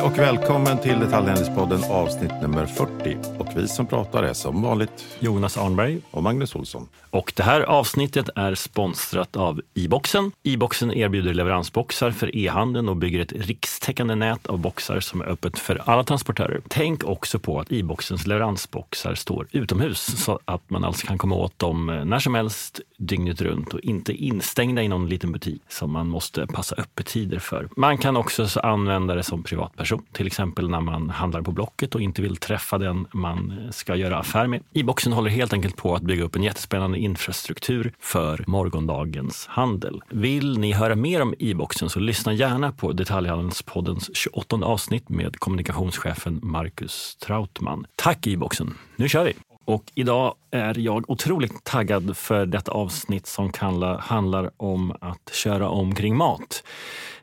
Hej och välkommen till Detaljhandelspodden avsnitt nummer 40. Och vi som pratar är som vanligt Jonas Arnberg och Magnus Olsson. Och det här avsnittet är sponsrat av e-boxen. E-boxen erbjuder leveransboxar för e-handeln och bygger ett rikstäckande nät av boxar som är öppet för alla transportörer. Tänk också på att e-boxens leveransboxar står utomhus så att man alltså kan komma åt dem när som helst dygnet runt och inte instängda i någon liten butik som man måste passa öppettider för. Man kan också använda det som privatperson, till exempel när man handlar på Blocket och inte vill träffa den man ska göra affär med. E-boxen håller helt enkelt på att bygga upp en jättespännande infrastruktur för morgondagens handel. Vill ni höra mer om e-boxen så lyssna gärna på Detaljhandelspoddens 28 avsnitt med kommunikationschefen Marcus Trautman. Tack e-boxen! Nu kör vi! Och idag är jag otroligt taggad för detta avsnitt som handlar om att köra omkring mat.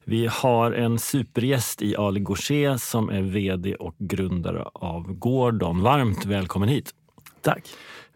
Vi har en supergäst i Ali Gaucher som är vd och grundare av Gordon. Varmt välkommen hit! Tack!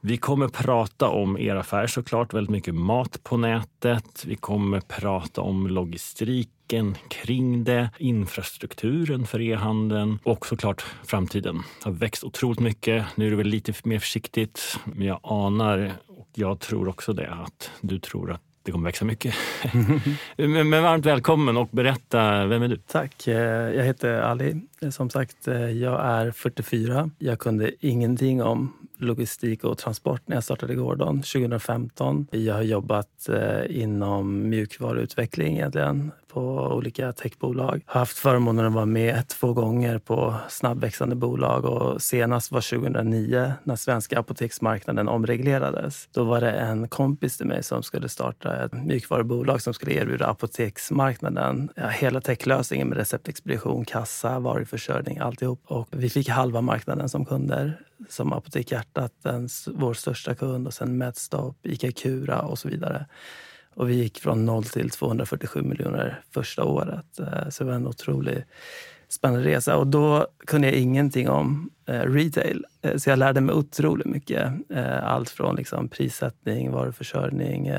Vi kommer prata om er affär såklart, väldigt mycket mat på nätet. Vi kommer prata om logistiken kring det, infrastrukturen för e-handeln och såklart framtiden. Det har växt otroligt mycket. Nu är det väl lite mer försiktigt, men jag anar och jag tror också det att du tror att det kommer växa mycket. men, men varmt välkommen och berätta, vem är du? Tack, eh, jag heter Ali. Som sagt, eh, jag är 44. Jag kunde ingenting om logistik och transport när jag startade Gordon 2015. Jag har jobbat eh, inom mjukvaruutveckling egentligen på olika techbolag. Har haft förmånen att vara med två gånger på snabbväxande bolag och senast var 2009 när svenska apoteksmarknaden omreglerades. Då var det en kompis till mig som skulle starta ett mjukvarubolag som skulle erbjuda apoteksmarknaden ja, hela techlösningen med receptexpedition, kassa, varuförsörjning, alltihop. Och vi fick halva marknaden som kunder som Apotek Hjärtat, vår största kund och sen Medstop, Ica Cura och så vidare. Och vi gick från 0 till 247 miljoner första året. Eh, så det var en otroligt spännande resa. Och då kunde jag ingenting om eh, retail. Eh, så jag lärde mig otroligt mycket. Allt från liksom prissättning, varuförsörjning,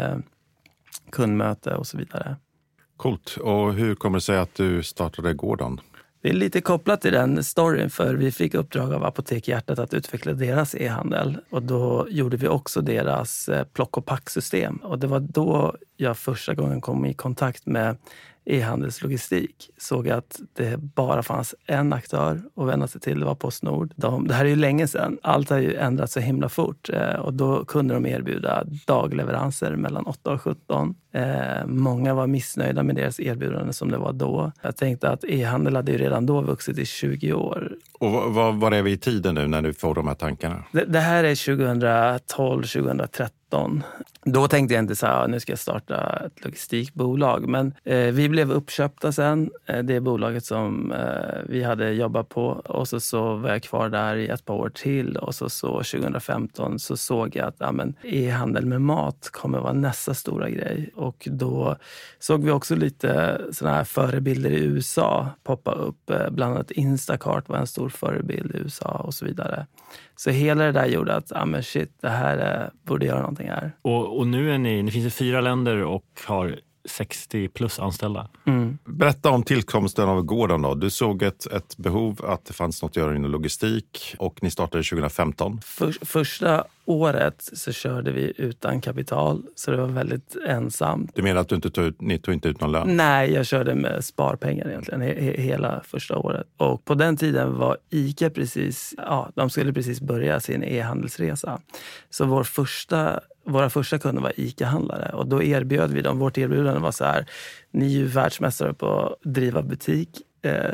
kundmöte och så vidare. Coolt. Och hur kommer det sig att du startade Gordon? Det är lite kopplat till den storyn för vi fick uppdrag av Apotek Hjärtat att utveckla deras e-handel och då gjorde vi också deras eh, plock och packsystem. Och det var då jag första gången kom i kontakt med e-handelslogistik såg att det bara fanns en aktör att vända sig till. Det var Postnord. De, det här är ju länge sedan. Allt har ju ändrats så himla fort eh, och då kunde de erbjuda dagleveranser mellan 8 och 17. Eh, många var missnöjda med deras erbjudande som det var då. Jag tänkte att e-handel hade ju redan då vuxit i 20 år. Och vad, vad är vi i tiden nu när du får de här tankarna? Det, det här är 2012, 2013. Då tänkte jag inte så här, nu ska jag starta ett logistikbolag. Men eh, vi blev uppköpta sen, eh, det bolaget som eh, vi hade jobbat på. Och så, så var jag kvar där i ett par år till. Och så, så 2015 så såg jag att ja, e-handel med mat kommer vara nästa stora grej. Och då såg vi också lite såna här förebilder i USA poppa upp. Eh, bland annat Instacart var en stor förebild i USA och så vidare. Så hela det där gjorde att, ja men shit, det här eh, borde göra någonting här. Och, och nu är ni, ni finns i fyra länder och har 60 plus anställda. Mm. Berätta om tillkomsten av Gården. Då. Du såg ett, ett behov att det fanns något att göra inom logistik och ni startade 2015. För, första året så körde vi utan kapital, så det var väldigt ensamt. Du menar att du inte tog ut, ni tog inte ut någon lön? Nej, jag körde med sparpengar egentligen he, hela första året. Och på den tiden var ICA precis, ja, de skulle precis börja sin e-handelsresa. Så vår första våra första kunder var ICA-handlare. Och då erbjöd vi dem, vårt erbjudande var så här, ni är ju världsmästare på att driva butik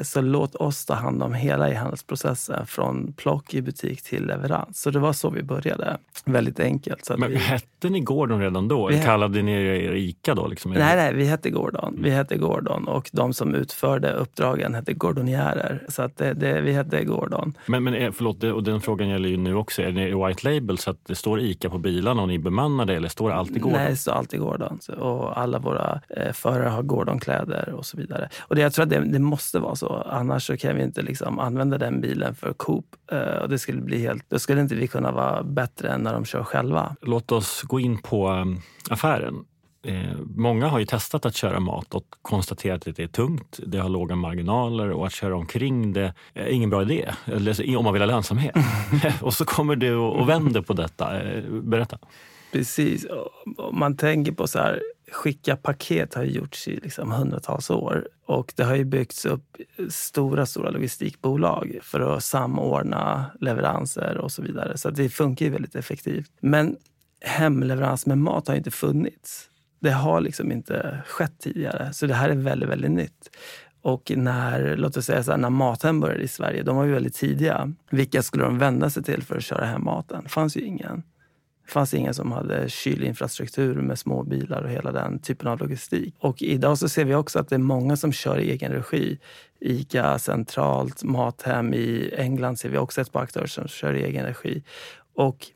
så låt oss ta hand om hela e-handelsprocessen från plock i butik till leverans. Så det var så vi började. Väldigt enkelt. Så Men vi... hette ni Gordon redan då? Eller kallade ni er ICA då? Liksom? Nej, nej, vi hette Gordon. Vi hette Gordon och de som utförde uppdragen hette Gordonjärer. Så att det, det, vi hette Gordon. Men, men eh, förlåt, och den frågan gäller ju nu också. Är ni white label så att det står ICA på bilarna och ni bemannar det eller står det alltid Gordon? Nej, det står alltid Gordon. Och alla våra eh, förare har Gordon-kläder och så vidare. Och det, jag tror att det, det måste måste vara så. Annars så kan vi inte liksom använda den bilen för Coop. Uh, och det skulle bli helt, då skulle inte vi kunna vara bättre än när de kör själva. Låt oss gå in på um, affären. Eh, många har ju testat att köra mat och konstaterat att det är tungt, det har låga marginaler och att köra omkring det är ingen bra idé om man vill ha lönsamhet. och så kommer du och vänder på detta. Eh, berätta. Precis. Om man tänker på så här, skicka paket har gjorts i liksom hundratals år och det har ju byggts upp stora, stora logistikbolag för att samordna leveranser och så vidare. Så det funkar ju väldigt effektivt. Men hemleverans med mat har inte funnits. Det har liksom inte skett tidigare, så det här är väldigt, väldigt nytt. Och när, låt oss säga så här, när Mathem började i Sverige, de var ju väldigt tidiga. Vilka skulle de vända sig till för att köra hem maten? Det fanns ju ingen. Det fanns ingen som hade kylinfrastruktur med små bilar och hela den typen av logistik. Och idag så ser vi också att det är många som kör i egen regi. Ica centralt, Mathem i England ser vi också ett par aktörer som kör i egen regi. Och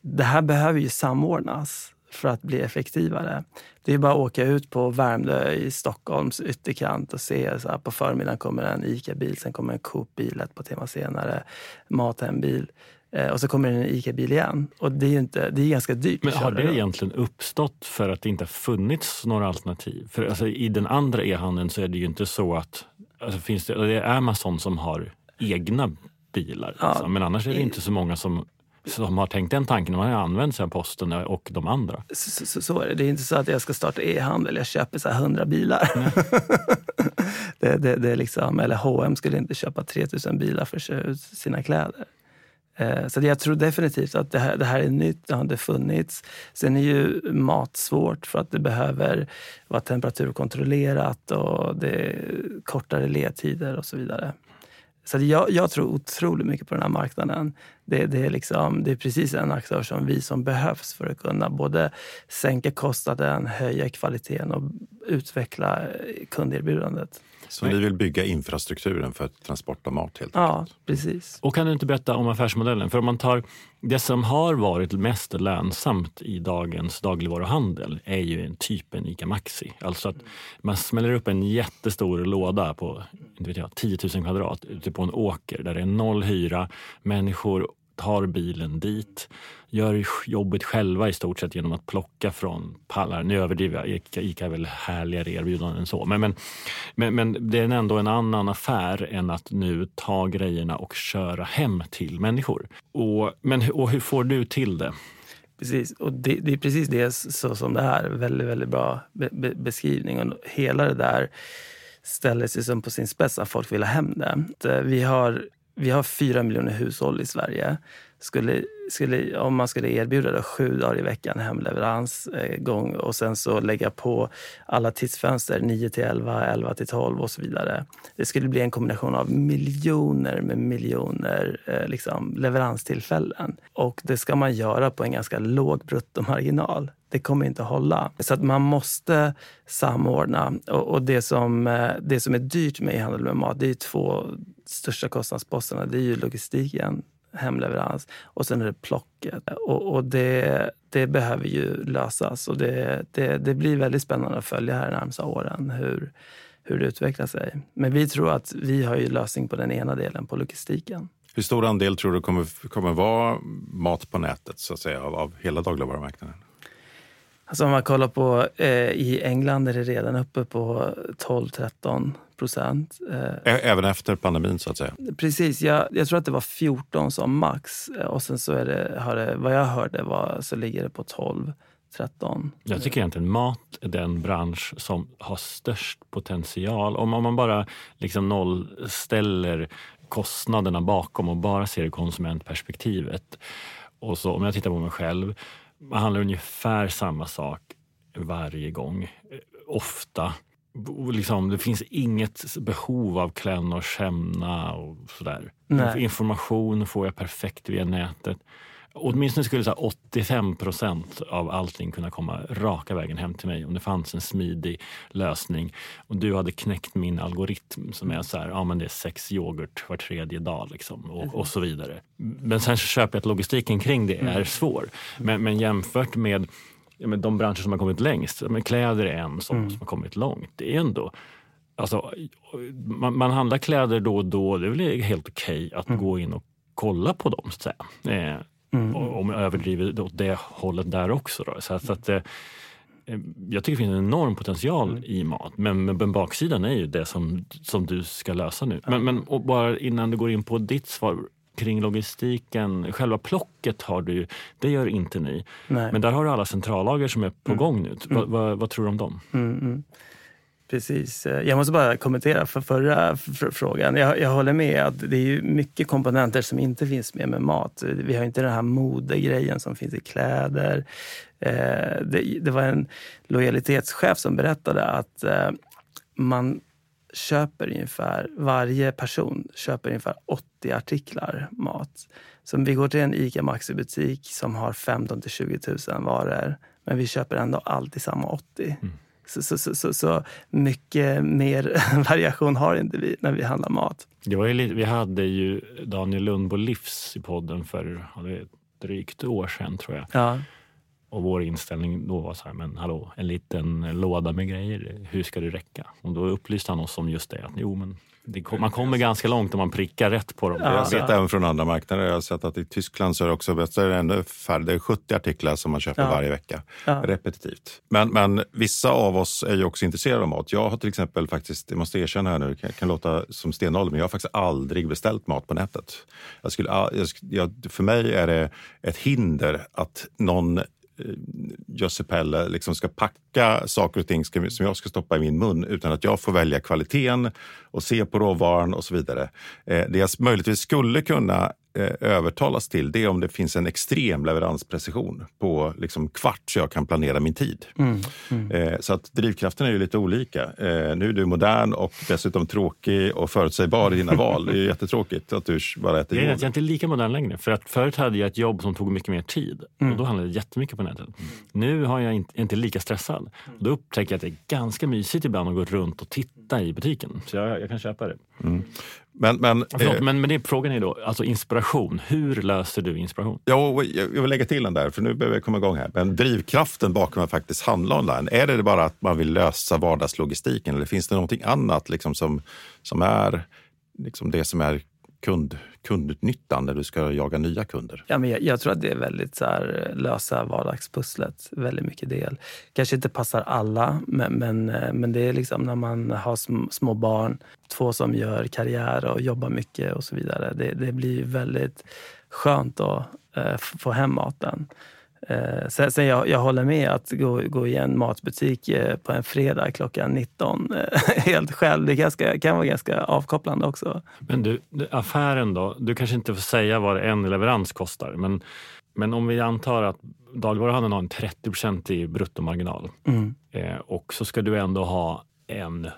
det här behöver ju samordnas för att bli effektivare. Det är bara att åka ut på Värmdö i Stockholms ytterkant och se så här, på förmiddagen kommer en ICA-bil, sen kommer en Coop-bil ett par timmar senare, Mathem-bil. Eh, och så kommer en ICA-bil igen. Och det är, inte, det är ganska dyrt. Men har det då. egentligen uppstått för att det inte har funnits några alternativ? För alltså, i den andra e-handeln så är det ju inte så att alltså, finns det, det är Amazon som har egna bilar. Ja, liksom. Men annars är det inte så många som som har tänkt den tanken. De har använt sig av posten och de andra. Så, så, så, är det. Det är inte så att jag ska starta e-handel. Jag köper så här 100 bilar. det, det, det liksom, eller H&M skulle inte köpa 3000 bilar för att köra ut sina kläder. Eh, så jag tror definitivt att det här, det här är nytt, det har inte funnits. Sen är ju mat svårt för att det behöver vara temperaturkontrollerat och det är kortare ledtider och så vidare. Så jag, jag, tror otroligt mycket på den här marknaden. Det, det, är liksom, det är precis en aktör som vi som behövs för att kunna både sänka kostnaden, höja kvaliteten och utveckla kunderbjudandet. Så ni vill bygga infrastrukturen för transport av mat helt enkelt? Ja, precis. Och kan du inte berätta om affärsmodellen? För om man tar det som har varit mest lönsamt i dagens dagligvaruhandel är ju en typen ICA Maxi. Alltså att man smäller upp en jättestor låda på inte vet jag, 10 000 kvadrat ute på en åker där det är noll hyra. Människor tar bilen dit, gör jobbet själva i stort sett genom att plocka från pallar. Nu överdriver jag, Ica, Ica är väl härligare erbjudanden än så. Men, men, men, men, det är ändå en annan affär än att nu ta grejerna och köra hem till människor. Och, men, och hur får du till det? Precis, och det, det, är precis det så som det är. Väldigt, väldigt bra be, be, beskrivning. Och hela det där ställer sig som på sin spets att folk vill ha hem det. Eh, vi har vi har fyra miljoner hushåll i Sverige. Skulle, skulle, om man skulle erbjuda det sju dagar i veckan hemleverans eh, gång och sen så lägga på alla tidsfönster 9 till 11, 11 till 12 och så vidare. Det skulle bli en kombination av miljoner med miljoner eh, liksom, leveranstillfällen. Och det ska man göra på en ganska låg bruttomarginal. Det kommer inte att hålla. Så att man måste samordna. Och, och det, som, eh, det som är dyrt med e-handel med mat, det är två största kostnadsposterna. Det är ju logistiken, hemleverans och sen är det plocket. Och, och det, det behöver ju lösas och det, det, det blir väldigt spännande att följa här de närmsta åren hur, hur det utvecklar sig. Men vi tror att vi har ju lösning på den ena delen, på logistiken. Hur stor andel tror du kommer, kommer vara mat på nätet så att säga, av, av hela dagligvarumarknaden? Alltså om man kollar på eh, i England är det redan uppe på 12-13 procent. Eh, även efter pandemin så att säga? Precis, jag, jag, tror att det var 14 som max eh, och sen så är det, har det, vad jag hörde var, så ligger det på 12. 13. Jag tycker egentligen mat är den bransch som har störst potential. Om, om man bara liksom nollställer kostnaderna bakom och bara ser konsumentperspektivet. Och så, om jag tittar på mig själv man handlar ungefär samma sak varje gång. Ofta. Liksom, det finns inget behov av klänna och kämna och sådär. Nej. Information får jag perfekt via nätet. Åtminstone skulle så 85 procent av allting kunna komma raka vägen hem till mig om det fanns en smidig lösning. Och du hade knäckt min algoritm som är så här, ja men det är sex yoghurt var tredje dag liksom, och, och så vidare. Men sen köper jag att logistiken kring det är mm. svår. Men, men jämfört med ja, med de branscher som har kommit längst, men kläder är en som, mm. som har kommit långt. Det är ändå Alltså, man, man handlar kläder då och då, det är väl helt okej okay att mm. gå in och kolla på dem. Så att säga. Eh, Mm. Om jag överdriver åt det hållet där också. Då. Så att, att, eh, Eh, jag tycker det finns en enorm potential mm. i mat. Men, men baksidan är ju det som, som du ska lösa nu. Men, men bara innan du går in på ditt svar kring logistiken. Själva plocket har du det gör inte ni. Nej. Men där har du alla centrallager som är på mm. gång nu. Mm. Vad, vad, tror du om dem? Mm, mm. Precis. Jag måste bara kommentera för förra frågan. Jag, jag, håller med att det är mycket komponenter som inte finns med med mat. Vi har inte den här modegrejen som finns i kläder. Eh, det, det, var en lojalitetschef som berättade att eh, man köper ungefär, varje person köper ungefär 80 artiklar mat. Så vi går till en ICA Maxi-butik som har 15 till 20 000 varor, men vi köper ändå alltid samma 80. Mm. Så, så, så, så, så mycket mer variation har inte vi när vi handlar mat. Det var lite, vi hade ju Daniel Lundbo Livs i podden för drygt år sedan tror jag. Ja. Och vår inställning då var så här, men hallå, en liten låda med grejer, hur ska det räcka? Och då upplyste han oss om just det, att jo men det, man kommer ganska långt om man prickar rätt på dem. Ja. Jag vet även från andra marknader. Jag har sett att i Tyskland så är det också så är det ännu färre. Det är 70 artiklar som man köper ja. varje vecka. Ja. Repetitivt. Men, men vissa av oss är ju också intresserade av mat. Jag har till exempel faktiskt, jag måste erkänna här nu, det kan låta som stenålder, men jag har faktiskt aldrig beställt mat på nätet. Jag skulle, jag, för mig är det ett hinder att någon Eh, Jussi Pelle liksom ska packa saker och ting som jag ska stoppa i min mun utan att jag får välja kvaliteten och se på råvaran och så vidare. Eh, det jag möjligtvis skulle kunna övertalas till det är om det finns en extrem leveransprecision på liksom kvart så jag kan planera min tid. Mm, mm. Eh, så att drivkraften är ju lite olika. Eh, nu är du modern och dessutom tråkig och förutsägbar i dina val. Det är jättetråkigt att du bara äter Jag är inte lika modern längre. För att förut hade jag ett jobb som tog mycket mer tid mm. och då handlade det jättemycket på nätet. Nu har jag inte, inte lika stressad. Då upptäcker jag att det är ganska mysigt ibland att gå runt och titta i butiken. Så jag, jag kan köpa det. Men, men, Förlåt, eh, men, men det, frågan är då, alltså inspiration. Hur löser du inspiration? Ja, jag vill lägga till den där, för nu behöver jag komma igång här. Men drivkraften bakom att faktiskt handla online, är det bara att man vill lösa vardagslogistiken eller finns det någonting annat liksom som, som är liksom det som är kund, kundnyttan när du ska jaga nya kunder? Ja, men jag, jag tror att det är väldigt så här, lösa vardagspusslet, väldigt mycket del. Kanske inte passar alla, men, men, eh, men det är liksom när man har sm, små barn, två som gör karriär och jobbar mycket och så vidare. Det, det blir väldigt skönt att eh, få hem maten. Eh, sen, sen jag, jag håller med att gå, gå i en matbutik eh, på en fredag klockan 19 eh, helt själv, det ganska, kan vara ganska avkopplande också. Men du, affären då? Du kanske inte får säga vad en leverans kostar, men, men om vi antar att dagligvaruhandeln har en 30% i bruttomarginal mm. eh, och så ska du ändå ha en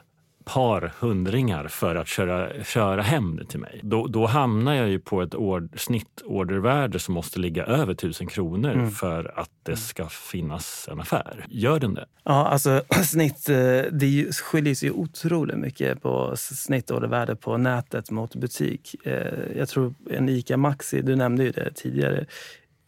par hundringar för att köra, köra hem det till mig. Då, då hamnar jag ju på ett ord, snittordervärde som måste ligga över tusen kronor mm. för att det ska finnas en affär. Gör den det? Ja, alltså snitt, eh, det skiljer sig otroligt mycket på snittordervärde på nätet mot butik. Eh, jag tror en ICA Maxi, du nämnde ju det tidigare,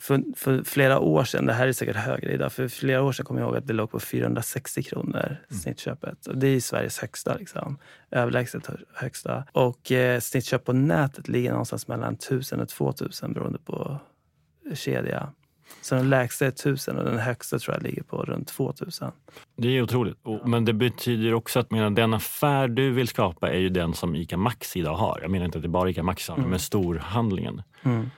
för, för, flera år sedan, det här är säkert högre idag, för flera år sedan kommer jag ihåg att det låg på 460 kronor mm. snittköpet. Och det är Sveriges högsta, liksom. överlägset högsta. Och eh, snittköp på nätet ligger någonstans mellan 1000 och 2000 beroende på kedja. Så den lägsta är 1000 och den högsta tror jag ligger på runt 2000. Det är otroligt. Men det betyder också att menar, den affär du vill skapa är ju den som ICA Maxi idag har. Jag menar inte att det bara ICA Maxi har, mm. men storhandlingen. Mm.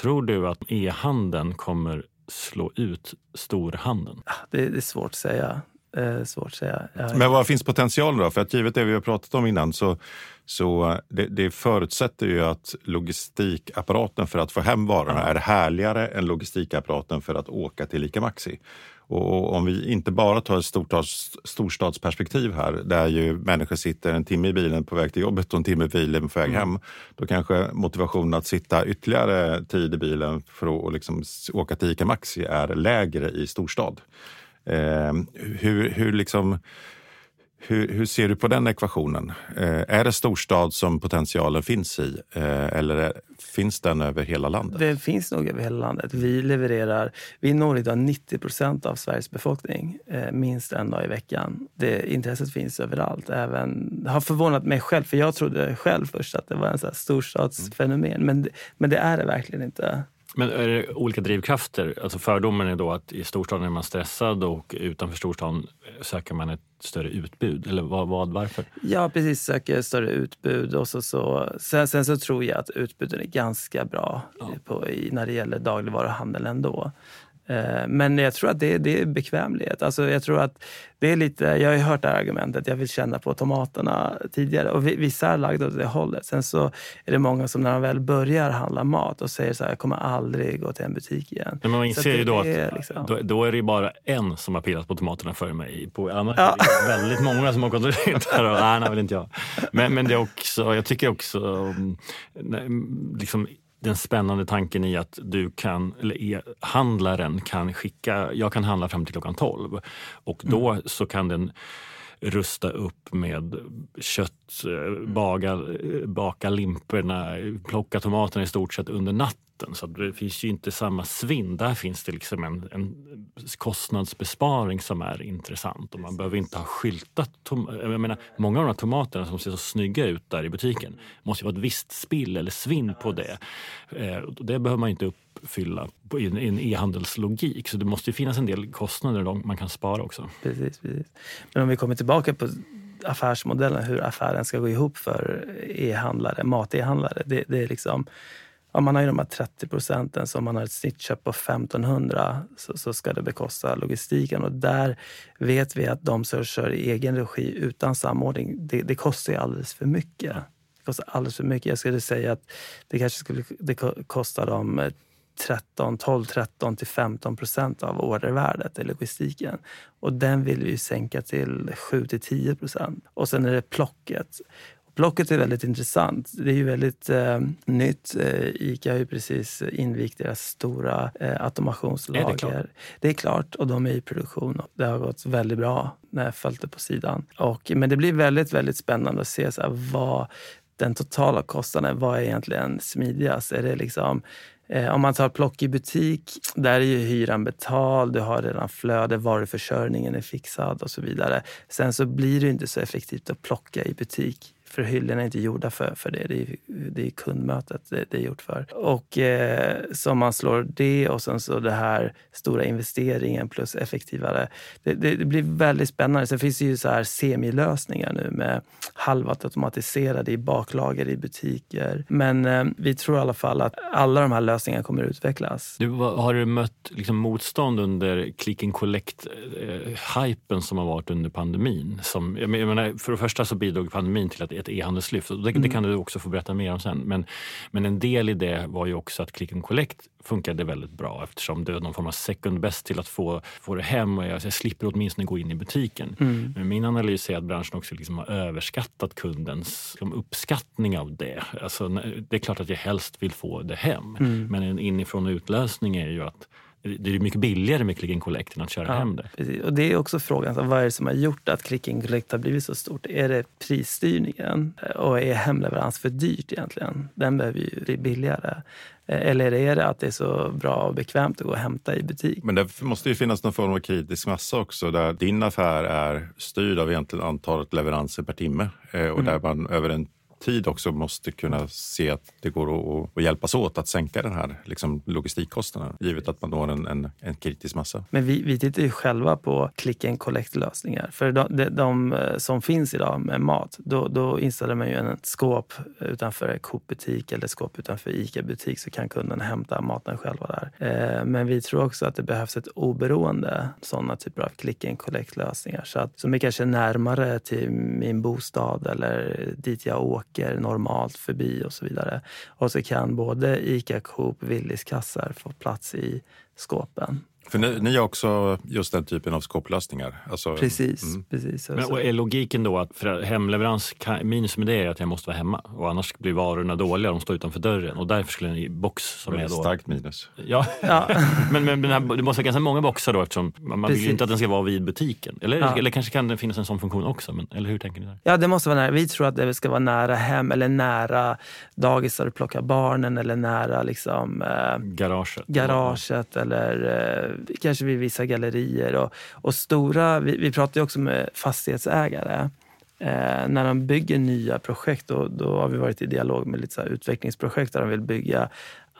Tror du att e-handeln kommer slå ut storhandeln? Ah, det, det är svårt att säga. Eh, svårt att säga. Men vad finns potentialen då? För att givet det vi har pratat om innan så, så det, det förutsätter ju att logistikapparaten för att få hem varorna är härligare än logistikapparaten för att åka till ICA Maxi. Och om vi inte bara tar ett storstads, storstadsperspektiv här, där ju människor sitter en timme i bilen på väg till jobbet och en timme i bilen på väg mm. hem, då kanske motivationen att sitta ytterligare tid i bilen för att liksom åka till ICA Maxi är lägre i storstad. Eh, hur, hur liksom hur, hur, ser du på den ekvationen? Eh, är det storstad som potentialen finns i eh, eller är, finns den över hela landet? Den finns nog över hela landet. Vi levererar, vi når idag 90 procent av Sveriges befolkning eh, minst en dag i veckan. Det, intresset finns överallt. Även, det har förvånat mig själv, för jag trodde själv först att det var en så storstadsfenomen. Mm. Men, men det är det verkligen inte. Men är det olika drivkrafter? Alltså fördomen är då att i storstaden är man stressad och utanför storstaden söker man ett större utbud? Eller vad, vad varför? Ja, precis. Söker större utbud. Och så, så, sen, sen så tror jag att utbuden är ganska bra ja. på, i, när det gäller dagligvaruhandel ändå. Eh, men jag tror att det, det är bekvämlighet. Alltså jag tror att det är lite, jag har hört det här argumentet, jag vill känna på tomaterna tidigare. Och vissa är lagda åt det hållet. Sen så är det många som när de väl börjar handla mat och säger så här, jag kommer aldrig gå till en butik igen. Men man inser ju då att liksom... då, då, är det bara en som har pillat på tomaterna före mig. På, annars ja. är det väldigt många som har kontrollerat här och nej, vill inte jag. Men, men det är också, jag tycker också, mm, liksom, den spännande tanken i att du kan, eller e-handlaren kan skicka, jag kan handla fram till klockan 12 och då mm. så kan den rusta upp med kött, eh, baga, eh, baka limporna, plocka tomaterna i stort sett under natten vatten. Så det finns ju inte samma svinn. Där finns det liksom en, en kostnadsbesparing som är intressant. Och man behöver inte ha skyltat. Jag menar, många av de här tomaterna som ser så snygga ut där i butiken måste ju vara ett visst spill eller svinn på det. Eh, det behöver man inte uppfylla i en e-handelslogik. Så det måste ju finnas en del kostnader man kan spara också. Precis, precis. Men om vi kommer tillbaka på affärsmodellen, hur affären ska gå ihop för e-handlare, mat-e-handlare. Det, det är liksom Ja, man har ju de här 30 procenten, så om man har ett snittköp på 1500 så, så ska det bekosta logistiken. Och där vet vi att de som kör i egen regi utan samordning, det, det kostar alldeles för mycket. Det kostar alldeles för mycket. Jag skulle säga att det kanske skulle det kosta dem 13, 12, 13 till 15 procent av ordervärdet i logistiken. Och den vill vi sänka till 7 till 10 procent. Och sen är det plocket. Blocket är väldigt intressant. Det är ju väldigt eh, nytt. Eh, Ica har ju precis invigt deras stora eh, automationslager. Är det, klart? det är klart och de är i produktion. Det har gått väldigt bra när jag följt det på sidan. Och, men det blir väldigt, väldigt spännande att se så här, vad den totala kostnaden, vad är egentligen smidigast? Är det liksom Eh, om man tar plock i butik, där är ju hyran betald, du har redan flöde, varuförsörjningen är fixad och så vidare. Sen så blir det inte så effektivt att plocka i butik för hyllorna är inte gjorda för, för det. Det är, det är kundmötet det, det är gjort för. Och eh, som man slår det och sen så det här stora investeringen plus effektivare. Det, det, det blir väldigt spännande. Sen finns det ju så här semilösningar nu med halvautomatiserade i baklager i butiker. Men eh, vi tror i alla fall att alla de här lösningarna kommer att utvecklas. Du, har du mött liksom motstånd under click and collect-hypen eh, som har varit under pandemin? Som, jag menar, för det första så bidrog pandemin till att ett e-handelslyft. Det, mm. det, kan du också få berätta mer om sen. Men, men en del i det var ju också att click and collect funkade väldigt bra eftersom det var någon form av second best till att få, få det hem och jag, jag slipper åtminstone gå in i butiken. Mm. Men min analys är att branschen också liksom har överskattat kundens liksom, uppskattning av det. Alltså, det är klart att jag helst vill få det hem, mm. men en inifrån utlösning är ju att det är mycket billigare med click and collect än att köra ja, hem det. Precis. Och det är också frågan, så vad är det som har gjort att click and collect har blivit så stort? Är det prisstyrningen? Och är hemleverans för dyrt egentligen? Den behöver ju bli billigare. Eller är det att det är så bra och bekvämt att gå och hämta i butik? Men det måste ju finnas någon form av kritisk massa också där din affär är styrd av egentligen antalet leveranser per timme eh, och mm. där man över en tid också måste kunna se att det går att, att hjälpas åt att sänka den här liksom, logistikkostnaden givet att man når en, en, en kritisk massa. Men vi, vi tittar ju själva på click and collect-lösningar. För de, de, de, eh, som finns idag med mat, då, då installerar man ju en skåp utanför Coop-butik eller skåp utanför ICA-butik så kan kunden hämta maten själva där. Eh, men vi tror också att det behövs ett oberoende sådana typer av click and collect-lösningar. Så att som är kanske närmare till min bostad eller dit jag åker åker normalt förbi och så vidare. Och så kan både ICA, Coop, Willys kassar få plats i skåpen. För ni, ni har också just den typen av skåplösningar? Alltså, precis. Mm. precis Men, och är logiken då att för hemleverans, minus med det är att jag måste vara hemma och annars blir varorna dåliga, de står utanför dörren och därför skulle en box som är då... Starkt minus. Ja, ja. men, men, men här, det måste vara ganska många boxar då eftersom man precis. vill ju inte att den ska vara vid butiken. Eller, ja. eller kanske kan det finnas en sån funktion också, men, eller hur tänker ni? Där? Ja, det måste vara nära. Vi tror att det ska vara nära hem eller nära dagis där du plockar barnen eller nära liksom, eh, garaget. garaget eller eh, kanske vid vissa gallerier. Och, och stora, vi, vi pratar ju också med fastighetsägare. Eh, när de bygger nya projekt, då, då har vi varit i dialog med lite så utvecklingsprojekt där de vill bygga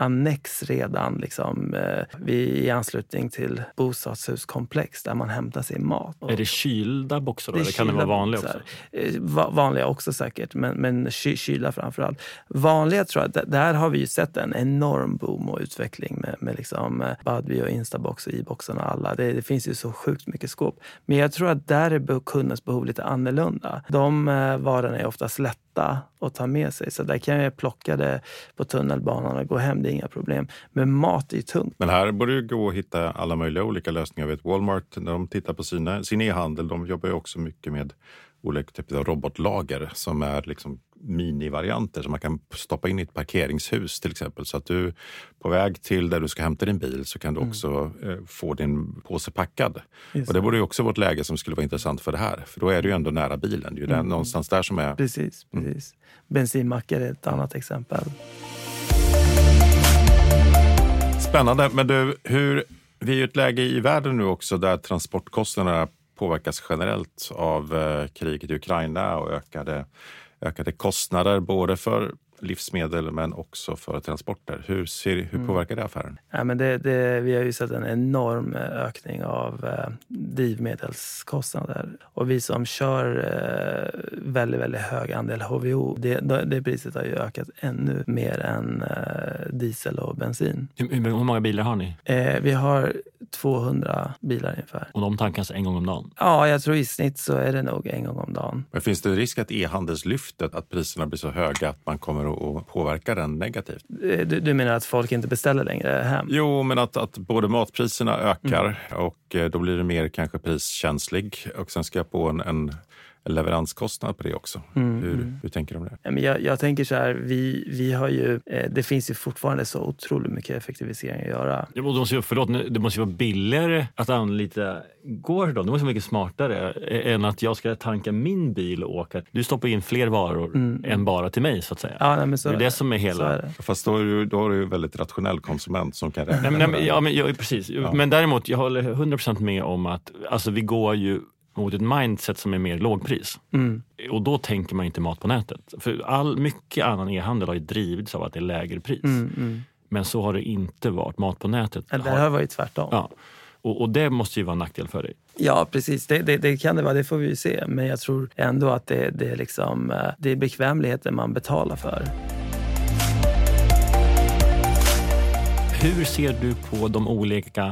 annex redan liksom, eh, i anslutning till bostadshuskomplex där man hämtar sin mat. Är det kylda boxar då, eller kan det vara vanliga boxar. också? Eh, vanliga också säkert, men, men kylda framför allt. Vanliga tror jag, där har vi ju sett en enorm boom och utveckling med, med liksom eh, Budbee och Instabox och e-boxen och alla. Det, det, finns ju så sjukt mycket skåp. Men jag tror att där är kundens behov lite annorlunda. De eh, varorna är oftast lätta och ta med sig. Så där kan jag plocka det på tunnelbanan och gå hem, det är inga problem. Men mat är tungt. Men här borde det gå att hitta alla möjliga olika lösningar. Jag vet Walmart, när de tittar på sina, sin e-handel, de jobbar ju också mycket med olika typer av robotlager som är liksom minivarianter som man kan stoppa in i ett parkeringshus till exempel. Så att du på väg till där du ska hämta din bil så kan du mm. också mm. få din påse packad. Just och det borde ju också vara ett läge som skulle vara intressant för det här. För då är du ju ändå nära bilen. Det är ju mm. någonstans där som är... Precis. Mm. precis. Mm. Bensinmackar är ett annat exempel. Spännande. Men du, hur, vi är ju ett läge i världen nu också där transportkostnaderna påverkas generellt av eh, kriget i Ukraina och ökade, ökade kostnader både för livsmedel men också för transporter. Hur, ser, hur mm. påverkar det affären? Ja, men det, det, vi har ju sett en enorm eh, ökning av eh, drivmedelskostnader. Och vi som kör eh, väldigt, väldigt hög andel HVO, det, det priset har ju ökat ännu mer än eh, diesel och bensin. Hur, hur, många bilar har ni? Eh, vi har 200 bilar ungefär. Och de tankas en gång om dagen? Ja, jag tror i snitt så är det nog en gång om dagen. Men finns det risk att e-handelslyftet, att priserna blir så höga att man kommer att påverka den negativt? Eh, du, du menar att folk inte beställer längre hem? Jo, men att, att både matpriserna ökar mm. och eh, då blir det mer kanske priskänslig och sen ska jag på en, en leveranskostnad på det också. Mm. Hur, mm. hur tänker du om det? Jag, jag tänker så här, vi, vi har ju, eh, det finns ju fortfarande så otroligt mycket effektivisering att göra. Det måste, förlåt, det måste ju vara billigare att anlita Gordon. Det måste vara mycket smartare än att jag ska tanka min bil och åka. Du stoppar in fler varor mm. än bara till mig så att säga. Ja, nej, men så, det är det som är hela... Är det. Fast då är, du, då är du en väldigt rationell konsument som kan räkna nej, men, ja, men, ja, precis. Ja. Men däremot, jag håller 100% med om att alltså, vi går ju mot ett mindset som är mer lågpris. Mm. Och då tänker man inte mat på nätet. För all, mycket annan e-handel har ju drivits av att det är lägre pris. Mm, mm. Men så har det inte varit. Mat på nätet Det har, har varit tvärtom. Ja. Och, och, det måste ju vara en nackdel för dig. Ja, precis. Det, det, det, kan det vara. Det får vi se. Men jag tror ändå att det, det, är, liksom, eh, det är bekvämligheten man betalar för. Hur ser du på de olika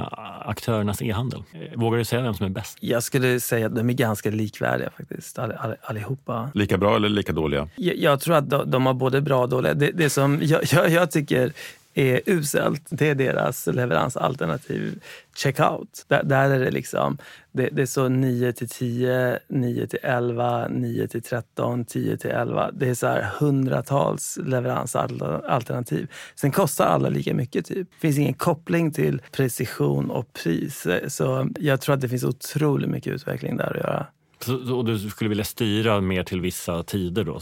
aktörernas e-handel? Vågar du säga vem som är bäst? Jag skulle säga att de är ganska likvärdiga faktiskt, all, all, allihopa. Lika bra eller lika dåliga? Jag, jag tror att de, de, har både bra och dåliga. Det, det som jag, jag, jag tycker är uselt, det är deras leveransalternativ checkout. Där, där är det liksom, det, det är så 9 till 10, 9 till 11, 9 till 13, 10 till 11. Det är så här hundratals leveransalternativ. Sen kostar alla lika mycket. typ. Det finns ingen koppling till precision och pris. Så jag tror att det finns otroligt mycket utveckling där att göra. Så, och du skulle vilja styra mer till vissa tider då?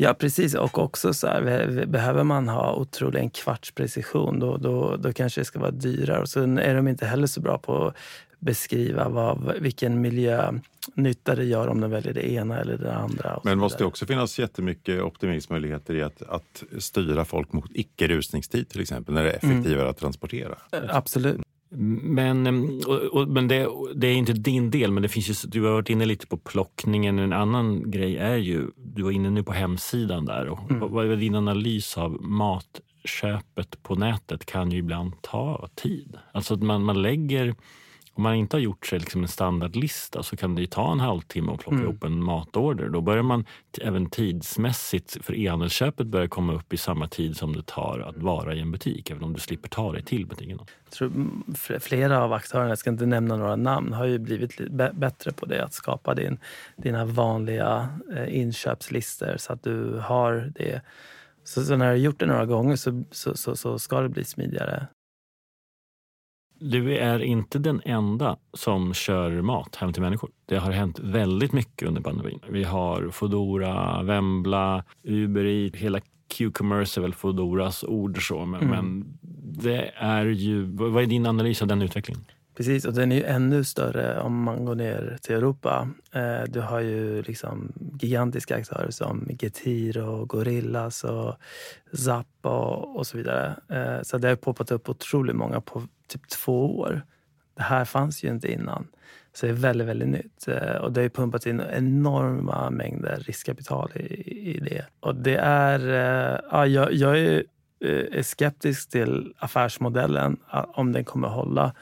Ja, precis. Och också så här, behöver man ha otroligt en kvarts precision då, då, då kanske det ska vara dyrare. Och så är de inte heller så bra på att beskriva vad, vilken miljönytta det gör om de väljer det ena eller det andra. Men måste det också finnas jättemycket optimeringsmöjligheter i att, att styra folk mot icke rusningstid till exempel, när det är effektivare mm. att transportera? Absolut. Men, och, och, men det, det, är inte din del, men det finns ju, du har varit inne lite på plockningen. En annan grej är ju, du var inne nu på hemsidan där. Och, mm. Vad är din analys av matköpet på nätet kan ju ibland ta tid. Alltså att man, man lägger om man inte har gjort sig liksom en standardlista så kan det ta en halvtimme att plocka mm. ihop en matorder. Då börjar man även tidsmässigt, för e-handelsköpet börjar komma upp i samma tid som det tar att vara i en butik, även om du slipper ta dig till butiken. Jag tror flera av aktörerna, jag ska inte nämna några namn, har ju blivit bättre på det. Att skapa din, dina vanliga eh, inköpslistor så att du har det. Så, så när du har gjort det några gånger så, så, så, så ska det bli smidigare. Du är inte den enda som kör mat hem till människor. Det har hänt väldigt mycket under pandemin. Vi har Foodora, Vembla, Uber Eats, hela Q-commerce är väl Foodoras ord så, men, mm. men, det är ju... Vad är din analys av den utvecklingen? Precis, och den är ju ännu större om man går ner till Europa. Eh, du har ju liksom gigantiska aktörer som Getir och Gorillas och Zappa och, så vidare. Eh, så det har poppat upp otroligt många på typ två år. Det här fanns ju inte innan. Så det är väldigt, väldigt nytt. Eh, och det har pumpats in enorma mängder riskkapital i, i det. Och det är... Ja, jag, jag är, är skeptisk till affärsmodellen, om den kommer hålla.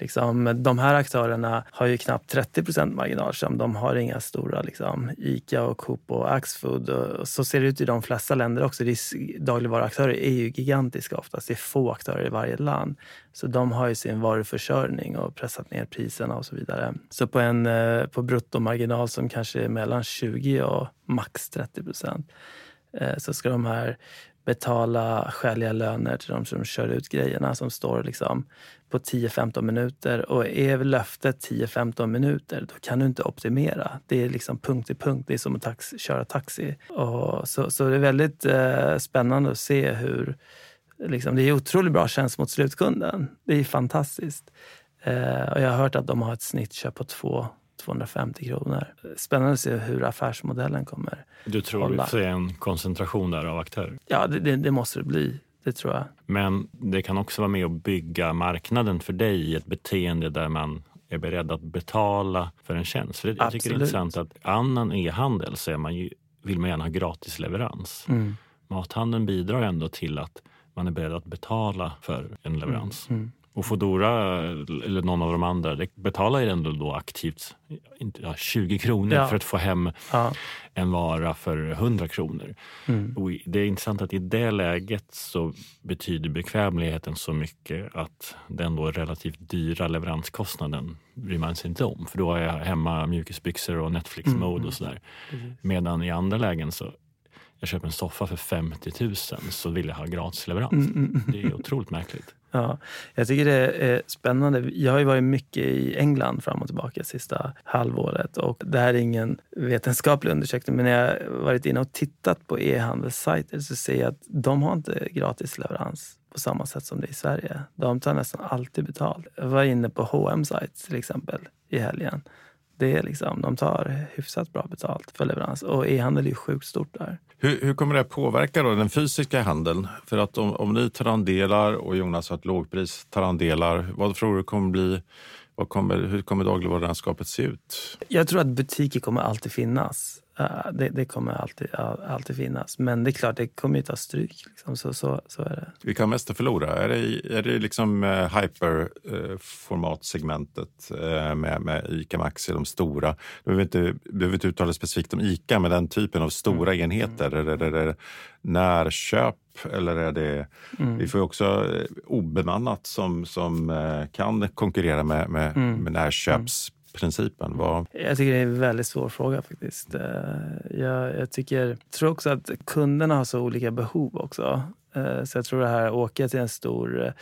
Liksom, de här aktörerna har ju knappt 30% marginalskam. De har inga stora liksom, Ica, och Coop och Axfood. Och så ser det ut i de flesta länder också. Dagligvaruaktörer är ju gigantiska oftast. Det är få aktörer i varje land. Så de har ju sin varuförsörjning och pressat ner priserna och så vidare. Så på en eh, på bruttomarginal som kanske är mellan 20 och max 30 procent eh, så ska de här betala skäliga löner till de som kör ut grejerna som står liksom på 10-15 minuter. Och är löftet 10-15 minuter, då kan du inte optimera. Det är liksom punkt till punkt. Det är som att tax köra taxi. Och så, så det är väldigt eh, spännande att se hur... Liksom, det är otroligt bra tjänst mot slutkunden. Det är fantastiskt. Eh, och jag har hört att de har ett snittköp på två 250 kronor. Spännande att se hur affärsmodellen kommer Du tror hålla. att det är en koncentration där av aktörer? Ja, det, det, det, måste det bli. Det tror jag. Men det kan också vara med och bygga marknaden för dig i ett beteende där man är beredd att betala för en tjänst. För jag tycker det är intressant att annan e-handel så man ju, vill man gärna ha gratis leverans. Mm. Mathandeln bidrar ändå till att man är beredd att betala för en leverans. Mm. Mm. Och Foodora eller någon av de andra betalar ju ändå då aktivt ja, 20 kronor ja. för att få hem ja. en vara för 100 kronor. Mm. Och det är intressant att i det läget så betyder bekvämligheten så mycket att den då relativt dyra leveranskostnaden bryr man sig inte om. För då är jag hemma mjukisbyxor och Netflix-mode mm. och sådär. Mm. Medan i andra lägen så jag köper en soffa för 50 000 så vill jag ha gratis leverans. Mm, mm, mm. Det är otroligt märkligt. Ja, jag tycker det är spännande. Jag har ju varit mycket i England fram och tillbaka sista halvåret. Och det här är ingen vetenskaplig undersökning men när jag varit inne och tittat på e-handelssajter så ser jag att de har inte gratis leverans på samma sätt som det är i Sverige. De tar nästan alltid betalt. Jag var inne på H&M sajt till exempel i helgen. Det är liksom, de tar hyfsat bra betalt för leverans och e-handel är sjukt stort där. Hur, hur, kommer det att påverka då den fysiska handeln? För att om, om ni tar andelar och Jonas har ett lågpris tar andelar, vad tror du kommer bli vad kommer, hur kommer dagligvarulandskapet se ut? Jag tror att butiker kommer alltid finnas. Det, det, kommer alltid, alltid finnas. Men det är klart, det kommer ju ta stryk. Liksom. Så, så, så är det. Vilka har mest att förlora? Är det, är det liksom eh, hyperformatsegmentet eh, med, med Ica Maxi, de stora? Du behöver inte, behöver inte uttala specifikt om Ica, men den typen av stora mm. enheter. Mm. Är, det, är det närköp eller är det... Mm. Vi får också eh, obemannat som, som kan konkurrera med, med, mm. med närköps principen? Vad... Jag tycker det är en väldigt svår fråga faktiskt. Eh, jag, jag tycker, tror också att kunderna har så olika behov också. Eh, så jag tror det här att åka till en stor eh,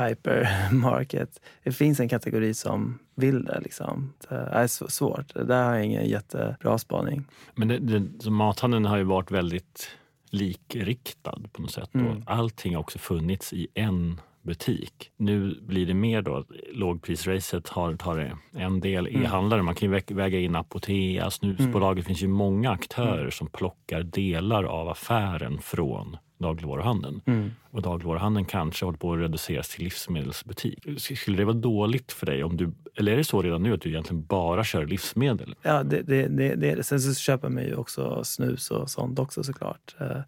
hypermarket. Det finns en kategori som vill det. Liksom. Det är svårt. Där har jag ingen jättebra spaning. Men det, det, mathandeln har ju varit väldigt likriktad på något sätt. Mm. allting har också funnits i en butik. Nu blir det mer då lågprisracet har, tar en del mm. e-handlare. Man kan ju väga in Apotea, snusbolaget. Mm. Det finns ju många aktörer mm. som plockar delar av affären från dagligvaruhandeln. Mm. Och dagligvaruhandeln kanske håller på att reduceras till livsmedelsbutik. Skulle det vara dåligt för dig? om du Eller är det så redan nu att du egentligen bara kör livsmedel? Ja, det, det, det, det. Sen så köper man ju också snus och sånt också såklart. Eh,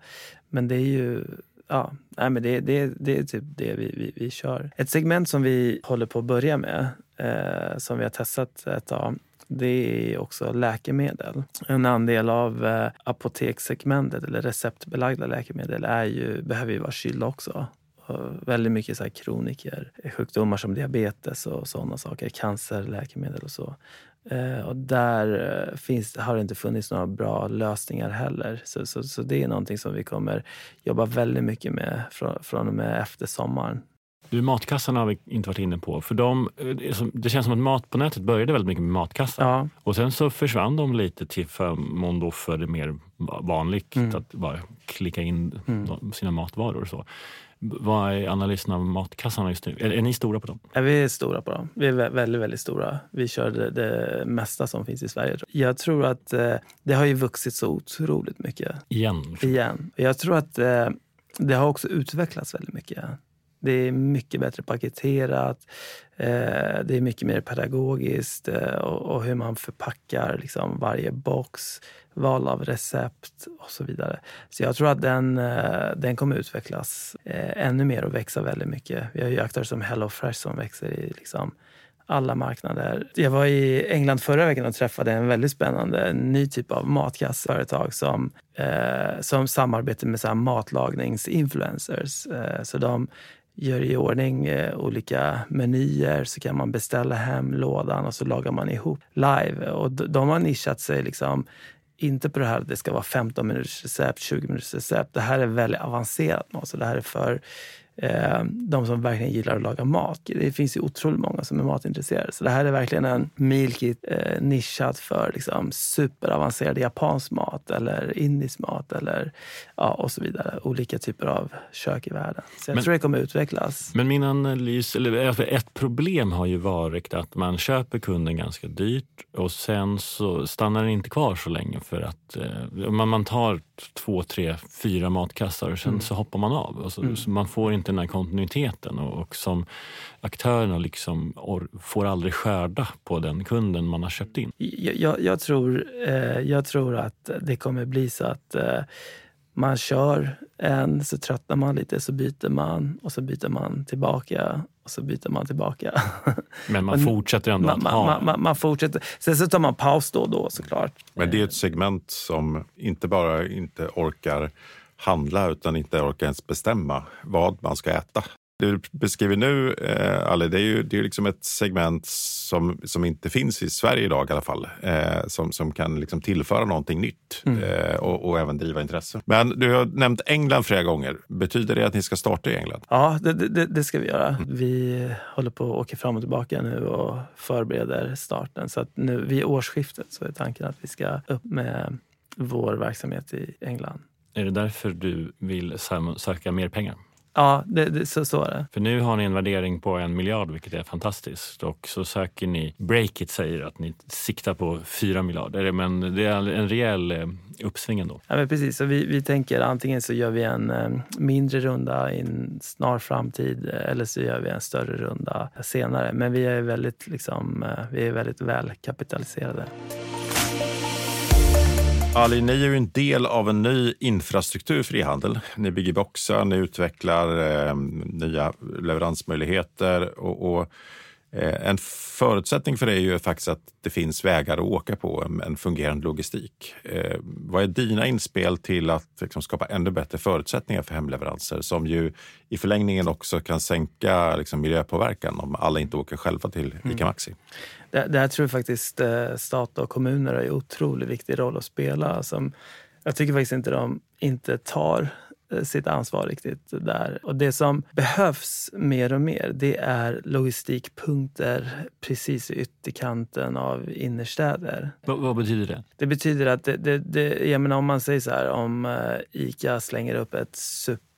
men det är ju ja, nej, men det, det, det är typ det vi, vi, vi kör. Ett segment som vi håller på att börja med, eh, som vi har testat ett tag, det är också läkemedel. En andel av eh, apotekssegmentet, eller receptbelagda läkemedel, är ju, behöver ju vara kylda också. Och väldigt mycket så här kroniker, sjukdomar som diabetes och sådana saker, cancerläkemedel och så. Eh, och där eh, finns, har det inte funnits några bra lösningar heller. Så, så, så, det är någonting som vi kommer jobba väldigt mycket med från, från och med efter sommaren. Du, matkassarna har vi inte varit inne på. För de, eh, det känns som att mat på nätet började väldigt mycket med matkassar. Ja. Och sen så försvann de lite till förmån för det mer vanligt mm. att bara klicka in mm. sina matvaror. Och så. Vad är analysen av matkassarna just nu? Är, är ni stora på dem? Ja, vi är stora på dem. Vi är väldigt, väldigt stora. Vi kör det, det mesta som finns i Sverige. Jag tror att eh, det har ju vuxit så otroligt mycket. Igen? Igen. Jag tror att eh, det har också utvecklats väldigt mycket. Det är mycket bättre paketerat. Eh, det är mycket mer pedagogiskt eh, och, hur man förpackar liksom varje box, val av recept och så vidare. Så jag tror att den, eh, den kommer utvecklas ännu mer och växa väldigt mycket. Vi har ju aktörer som HelloFresh som växer i liksom, alla marknader. Jag var i England förra veckan och träffade en väldigt spännande ny typ av matkassföretag som, eh, som samarbetar med så här matlagningsinfluencers. Eh, så de gör i ordning eh, olika menyer så kan man beställa hem lådan och så lagar man ihop live. Och de har nischat sig liksom inte på det här att det ska vara 15 minuters recept, 20 minuters recept. Det här är väldigt avancerat. Så det här är för eh, de som verkligen gillar att laga mat. Det finns ju otroligt många som är matintresserade. Så det här är verkligen en mealkit eh, nischad för liksom, superavancerad japansk mat eller indisk mat eller, ja, och så vidare. Olika typer av kök i världen. Så jag men, tror det kommer utvecklas. Men min analys, eller ett problem har ju varit att man köper kunden ganska dyrt och sen så stannar den inte kvar så länge för att eh, man, man tar två, tre, fyra matkassar och sen mm. så hoppar man av. Och så, mm. man får inte den här kontinuiteten och, och som aktörerna liksom or, får aldrig skörda på den kunden man har köpt in. Jag, jag, jag tror, eh, jag tror att det kommer bli så att eh, man kör en, så tröttnar man lite, så byter man och så byter man tillbaka och så byter man tillbaka. Men man fortsätter ändå man, att ha? Man, man, man, fortsätter. Sen så tar man paus då och då såklart. Men det är ett segment som inte bara inte orkar handla utan inte orkar ens bestämma vad man ska äta. Det du beskriver nu, eh, Ali, det är ju det är liksom ett segment som, som inte finns i Sverige idag i alla fall. Eh, som, som kan liksom tillföra någonting nytt mm. eh, och, och, även driva intresse. Men du har nämnt England flera gånger. Betyder det att ni ska starta i England? Ja, det, det, det ska vi göra. Mm. Vi håller på att åka fram och tillbaka nu och förbereder starten. Så att nu vid årsskiftet så är tanken att vi ska upp med vår verksamhet i England. Är det därför du vill söka mer pengar? Ja, det, det, så, så är det. För nu har ni en värdering på en miljard, vilket är fantastiskt. Och så söker ni, Breakit säger att ni siktar på fyra miljarder. Men det är en rejäl eh, uppsving ändå. Ja, men precis. Så vi, vi tänker antingen så gör vi en eh, mindre runda i en snar framtid eller så gör vi en större runda senare. Men vi är väldigt, liksom, eh, vi är väldigt välkapitaliserade. Ali, ni är ju en del av en ny infrastruktur för e-handel. Ni bygger boxar, ni utvecklar eh, nya leveransmöjligheter och, och eh, en förutsättning för det är ju faktiskt att det finns vägar att åka på, en, en fungerande logistik. Eh, vad är dina inspel till att liksom, skapa ännu bättre förutsättningar för hemleveranser som ju i förlängningen också kan sänka liksom, miljöpåverkan om alla inte åker själva till ICA mm. Maxi? Mm. Det, där tror jag faktiskt eh, stat och kommuner har en otroligt viktig roll att spela. Som jag tycker faktiskt inte de inte tar Eh, sitt ansvar riktigt där. Och det som behövs mer och mer det är logistikpunkter precis i ytterkanten av innerstäder. V vad betyder det? Det betyder att det, det, det, jag menar om man säger så här om uh, Ica slänger upp ett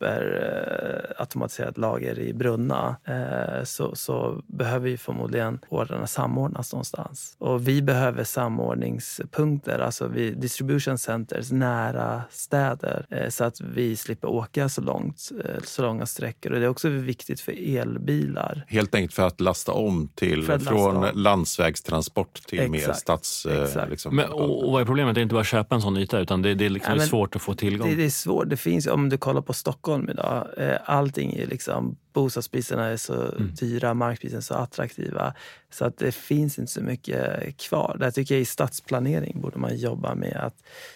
superautomatiserat uh, lager i Brunna uh, så, så behöver ju förmodligen ordrarna samordnas någonstans. Och vi behöver samordningspunkter, alltså vid distribution centers nära städer så att vi slipper åka så långt, eh, så långa sträckor. Och det är också viktigt för elbilar. Helt enkelt för att lasta om till, lasta från om. landsvägstransport till exakt, mer stads... Eh, exakt. Liksom. Men, och, och, vad är problemet? Det är inte bara att köpa en sån yta utan det, det är liksom ja, svårt att få tillgång. Det, det, är svårt. Det finns, om du kollar på Stockholm idag, eh, allting är liksom bostadspriserna är så mm. dyra, markpriserna är så attraktiva. Så att det finns inte så mycket kvar. Där tycker jag i stadsplanering borde man jobba med att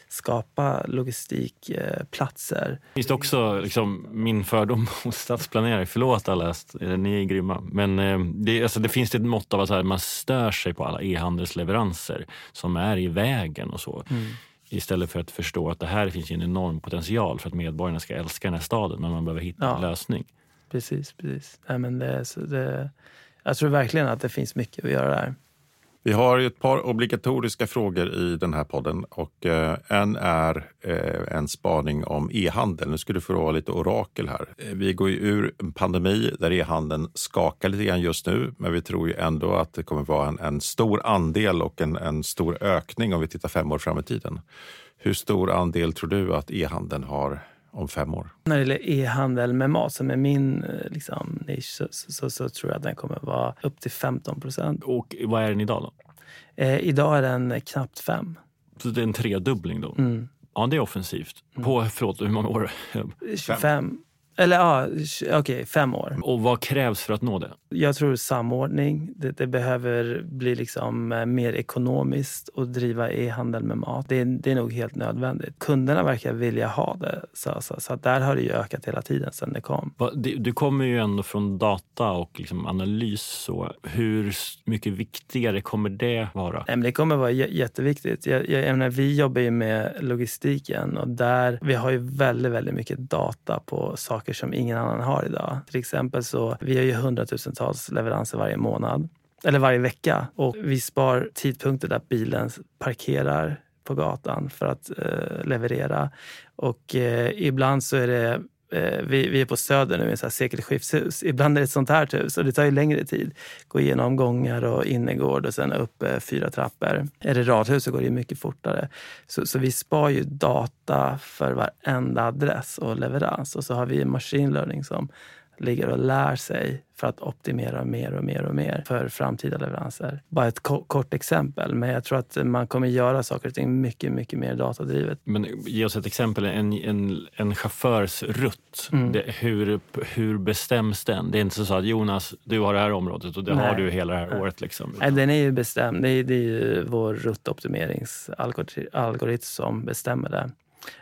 skapa logistikplatser. Finns det också liksom, min fördom hos stadsplanerare, förlåt alla, ni är grymma. Men eh, det, alltså, det finns ett mått av att här, man stör sig på alla e-handelsleveranser som är i vägen och så. Mm. Istället för att förstå att det här finns en enorm potential för att medborgarna ska älska den här staden men man behöver hitta ja. en lösning precis. precis. Nej, men det, så det, jag tror verkligen att det finns mycket att göra där. Vi har ett par obligatoriska frågor i den här podden och eh, en är eh, en spaning om e-handel. Nu ska du få vara lite orakel här. Eh, vi går ju ur en pandemi där e-handeln skakar lite grann just nu, men vi tror ju ändå att det kommer vara en, en stor andel och en, en stor ökning om vi tittar fem år fram i tiden. Hur stor andel tror du att e-handeln har om fem år? När det gäller e-handel med mat, som är min liksom, nisch, så, så, så, tror jag att den kommer vara upp till 15 procent. Och vad är den idag då? Eh, idag är den knappt fem. Så det är en tredubbling då? Mm. Ja, det är offensivt. På, förlåt, hur många år? 25. Eller ja, okej, okay, fem år. Och vad krävs för att nå det? Jag tror samordning. Det, det behöver bli liksom eh, mer ekonomiskt att driva e-handel med mat. Det, det, är nog helt nödvändigt. Kunderna verkar vilja ha det. Så, så, så där har det ju ökat hela tiden sedan det kom. Du kommer ju ändå från data och liksom analys. Så hur mycket viktigare kommer det vara? Nej, det kommer vara jätteviktigt. Jag, jag, jag menar, vi jobbar ju med logistiken och där vi har ju väldigt, väldigt mycket data på saker saker som ingen annan har idag. Till exempel så vi har ju hundratusentals leveranser varje månad eller varje vecka och vi spar tidpunkter där bilen parkerar på gatan för att eh, leverera. Och eh, ibland så är det Eh, vi, vi är på Söder nu i ett sekelskifteshus. Ibland är det ett sånt här hus och det tar ju längre tid. Gå igenom gångar och innergård och sen upp eh, fyra trappor. Är det radhus så går det mycket fortare. Så, så vi spar ju data för varenda adress och leverans. Och så har vi machine learning som ligger och lär sig för att optimera mer och mer och mer för framtida leveranser. Bara ett kort exempel, men jag tror att man kommer göra saker och ting mycket, mycket mer datadrivet. Men ge oss ett exempel, en, en, en chaufförs rutt. Mm. Det, hur, hur bestäms den? Det är inte så att Jonas, du har det här området och det Nej. har du hela det här året. Liksom. Nej, den är ju bestämd. Det är, det är ju vår ruttoptimeringsalgoritm som bestämmer det.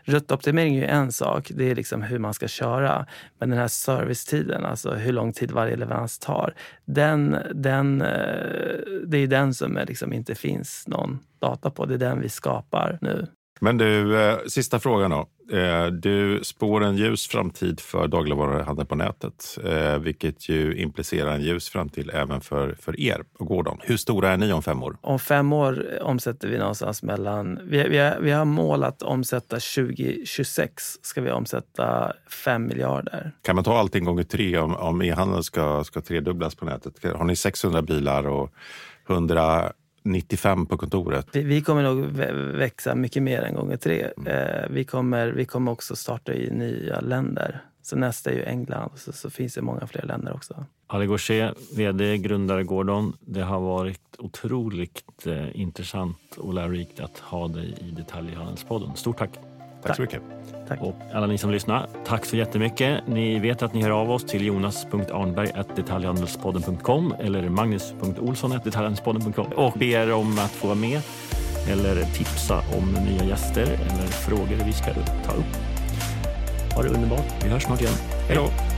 Ruttoptimering är ju en sak, det är liksom hur man ska köra. Men den här servicetiden, alltså hur lång tid varje leverans tar, den, den, eh, det är den som är liksom inte finns någon data på. Det är den vi skapar nu. Men du, eh, sista frågan då. Eh, du spår en ljus framtid för dagligvaruhandeln på nätet, eh, vilket ju implicerar en ljus framtid även för, för er på Gordon. Hur stora är ni om fem år? Om fem år omsätter vi någonstans mellan... Vi, vi, har, vi har mål att omsätta 2026 ska vi omsätta 5 miljarder. Kan man ta allting gånger tre om, om e-handeln ska, ska tredubblas på nätet? Har ni 600 bilar och 100 95 på kontoret? Vi, vi kommer nog växa mycket mer än gånger tre. Mm. Eh, vi, kommer, vi kommer också starta i nya länder. Så nästa är ju England och så, så finns det många fler länder också. Ali Gaucher, vd, grundare Gordon. Det har varit otroligt eh, intressant och lärorikt att ha dig i Detaljhandelspodden. Stort tack! Tack så mycket. Tack. Och alla ni som lyssnar, tack så jättemycket. Ni vet att ni hör av oss till jonas.arnberg.detaljhandelspodden.com eller magnus.olsson.detaljhandelspodden.com och ber om att få vara med eller tipsa om nya gäster eller frågor vi ska ta upp. Ha det underbart. Vi hörs snart igen. Hej då!